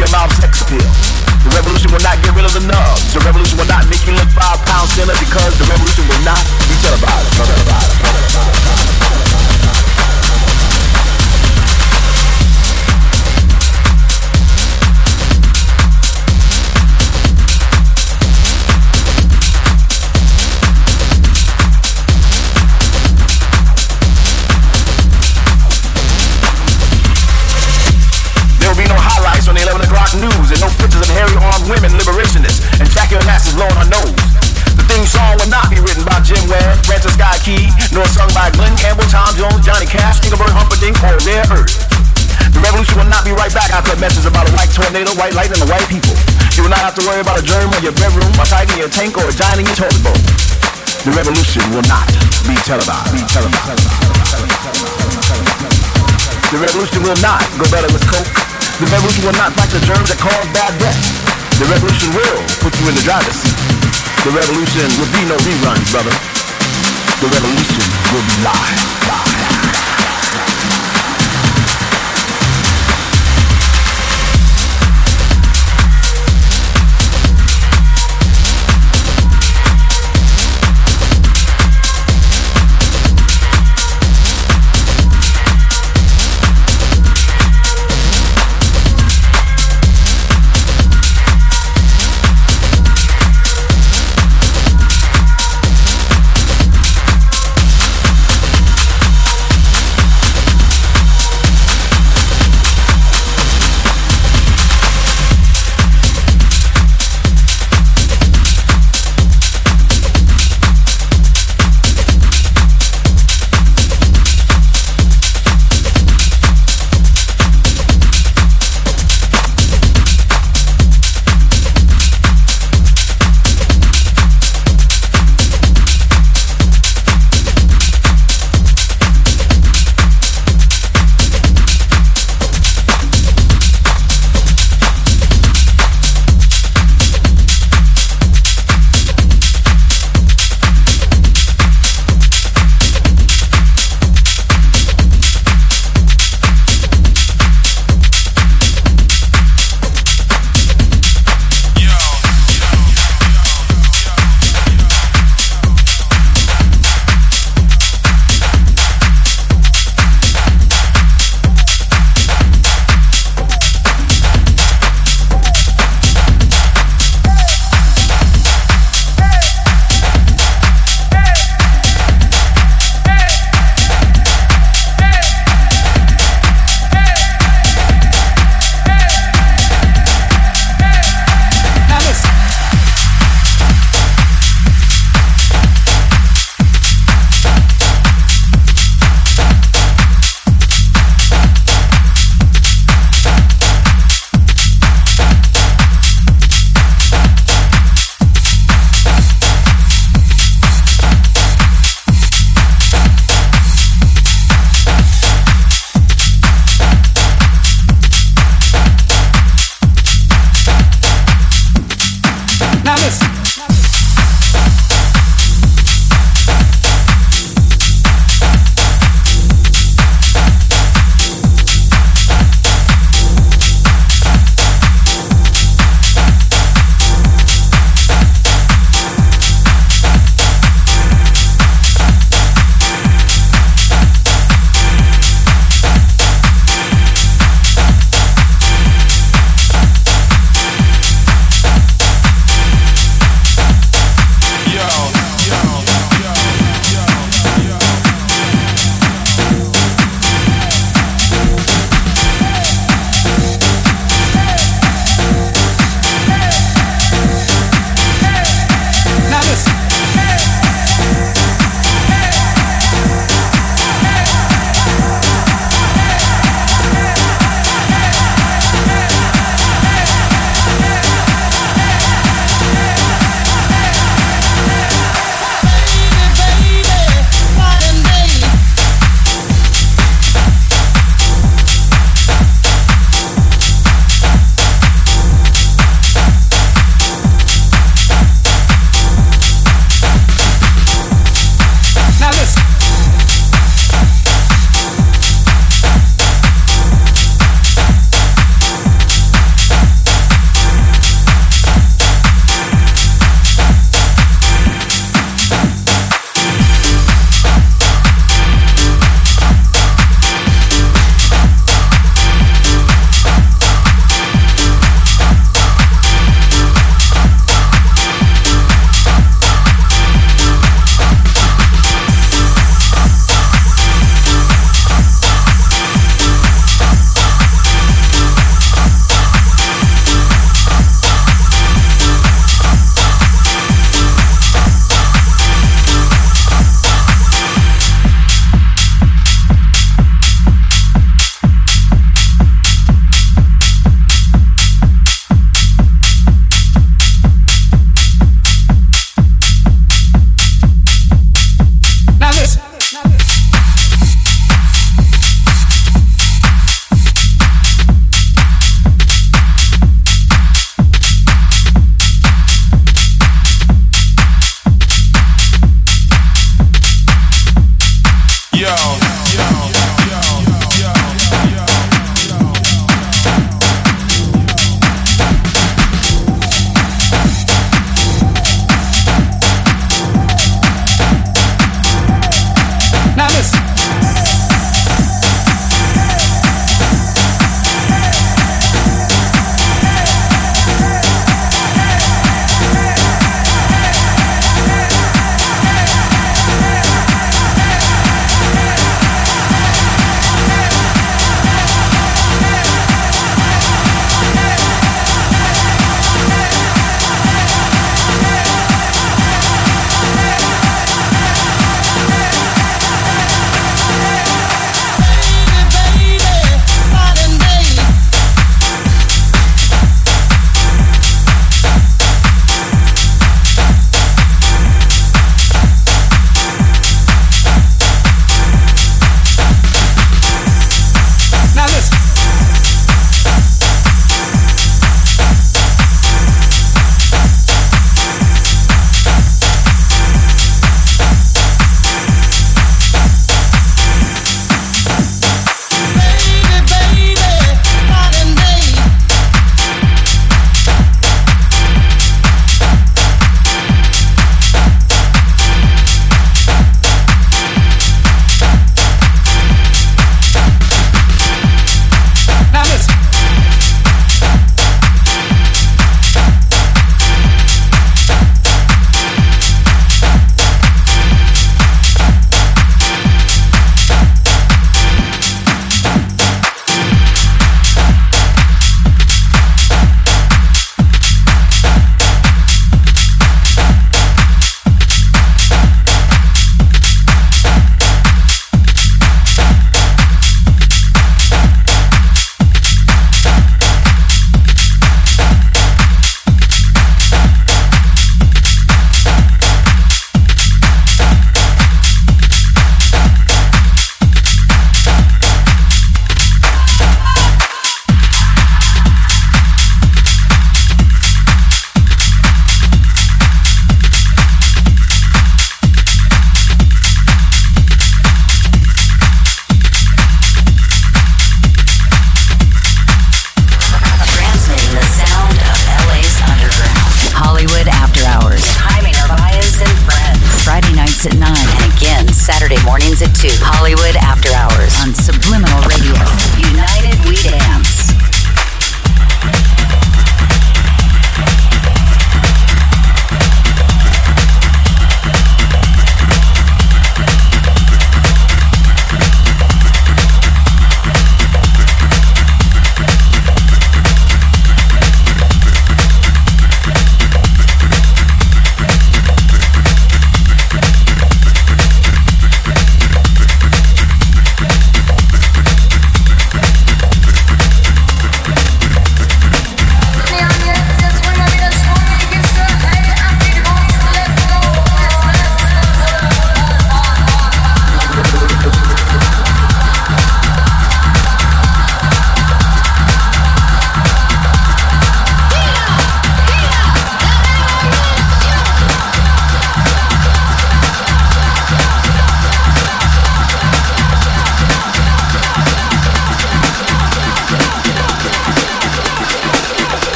be a sex appeal. The revolution will not get rid of the nubs. The revolution will not make you look five pounds thinner because the revolution will not be televised. Televised. Be televised. The revolution will not go better with coke. The revolution will not fight the germs that cause bad death. The revolution will put you in the driver's seat. The revolution will be no reruns, brother. The revolution will be live. live.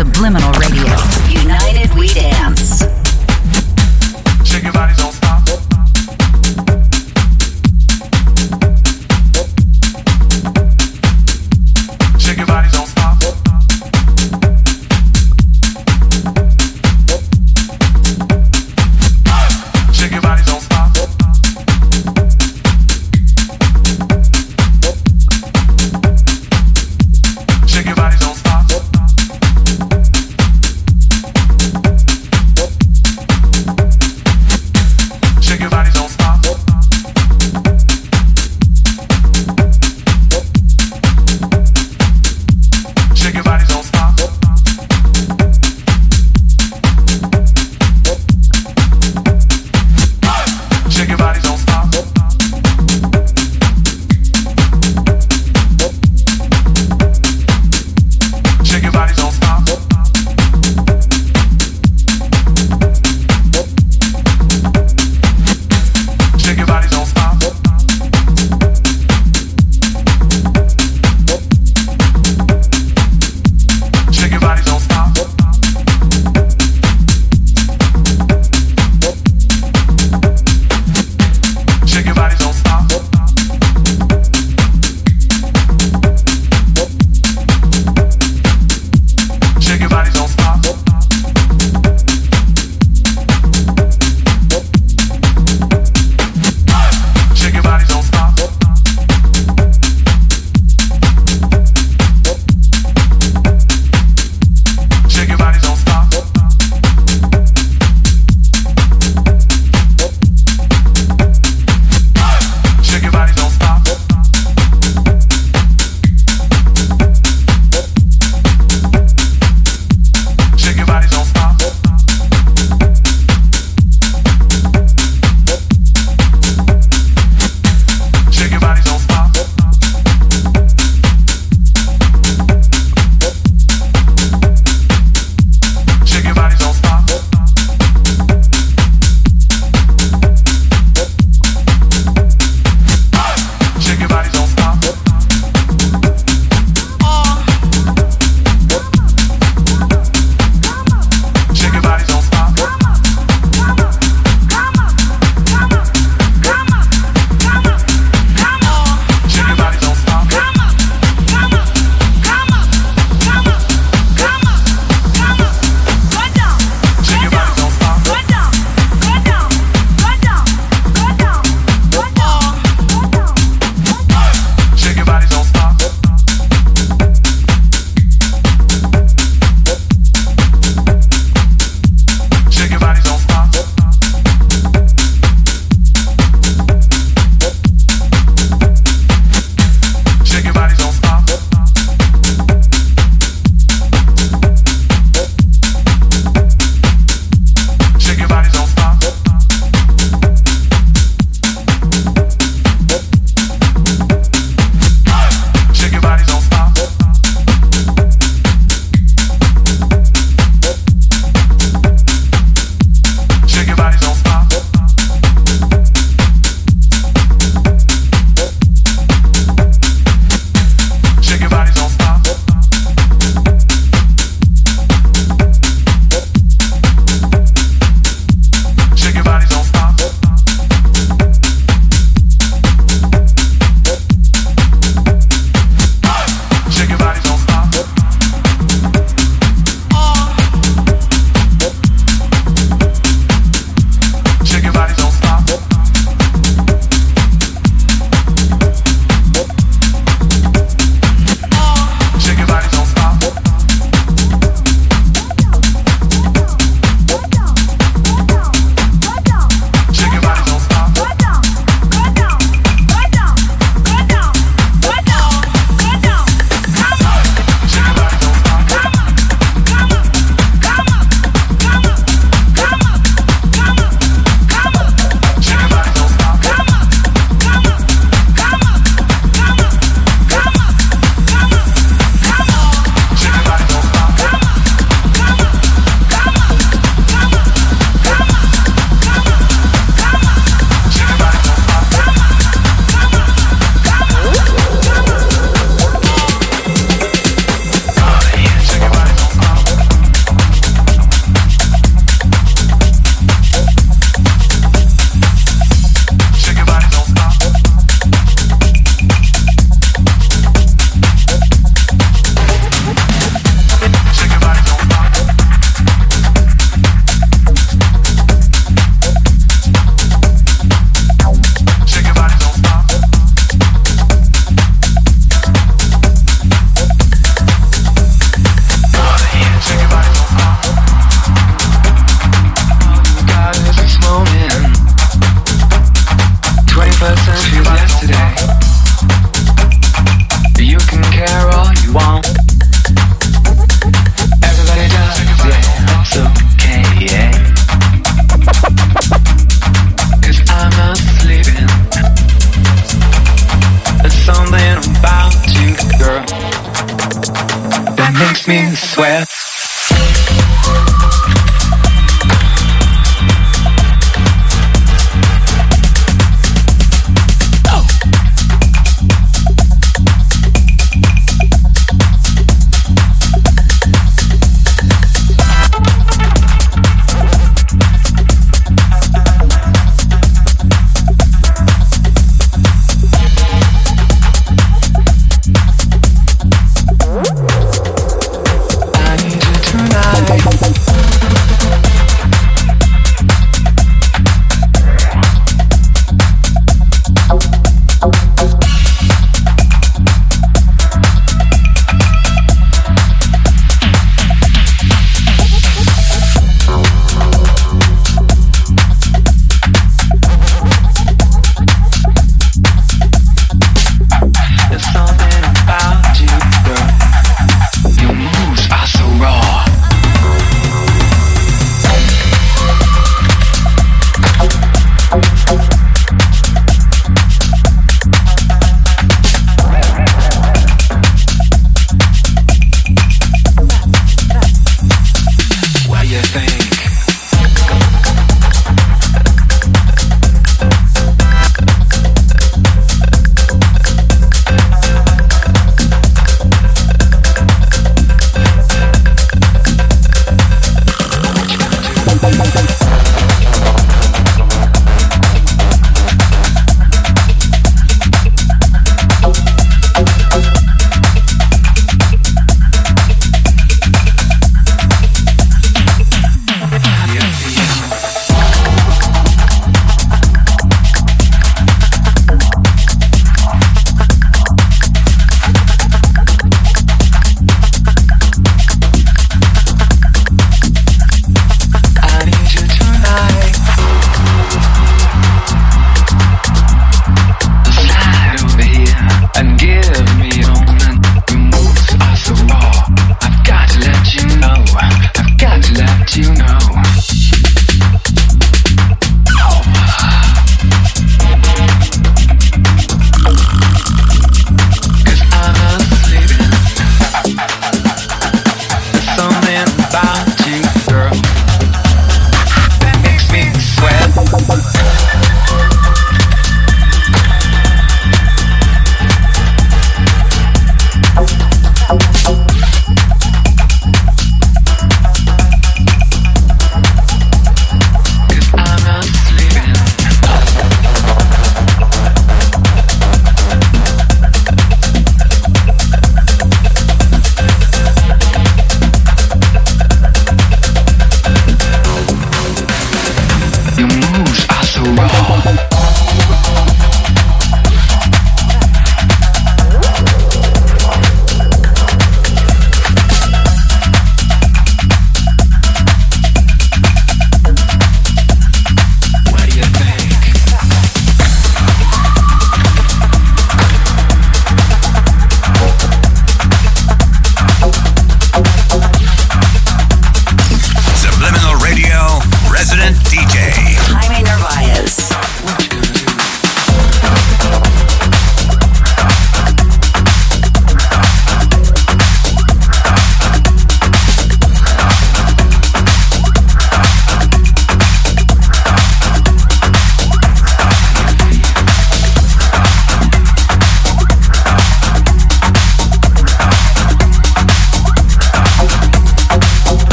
Subliminal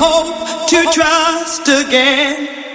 hope to trust again.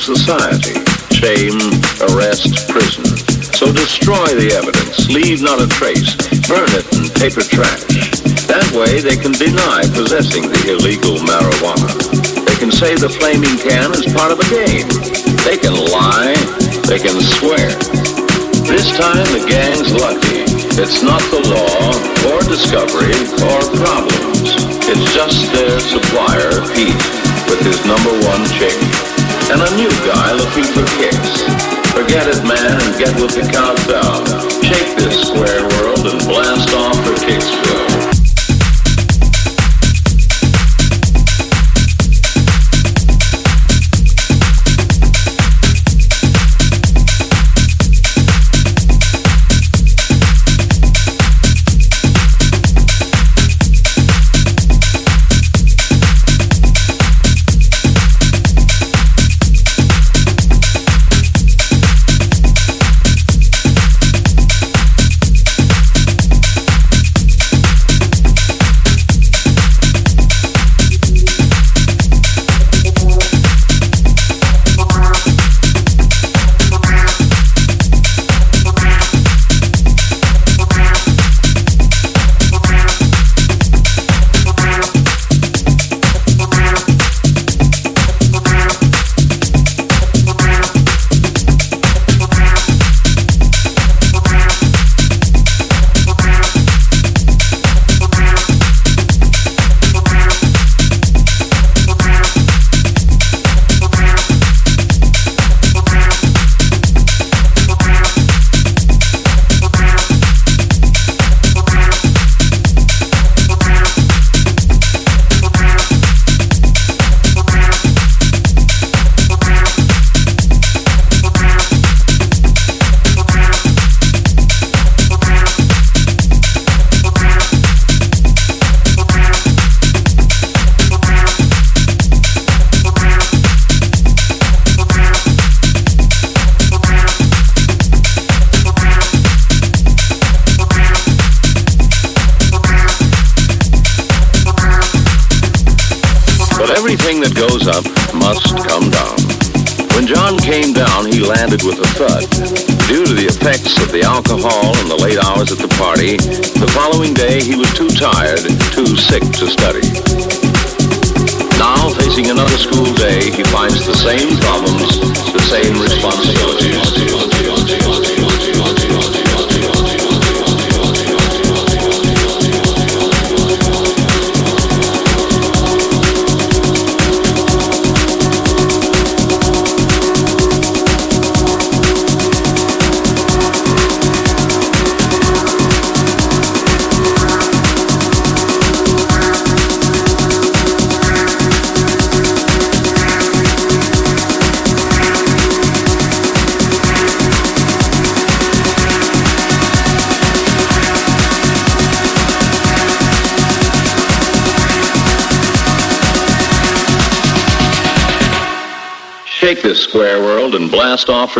society. Shame, arrest, prison. So destroy the evidence, leave not a trace, burn it in paper trash. That way they can deny possessing the illegal marijuana. They can say the flaming can is part of a game I looking for kicks. Forget it, man, and get with the countdown. Shake this square world and blast off for Kicksville.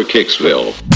for Kicksville.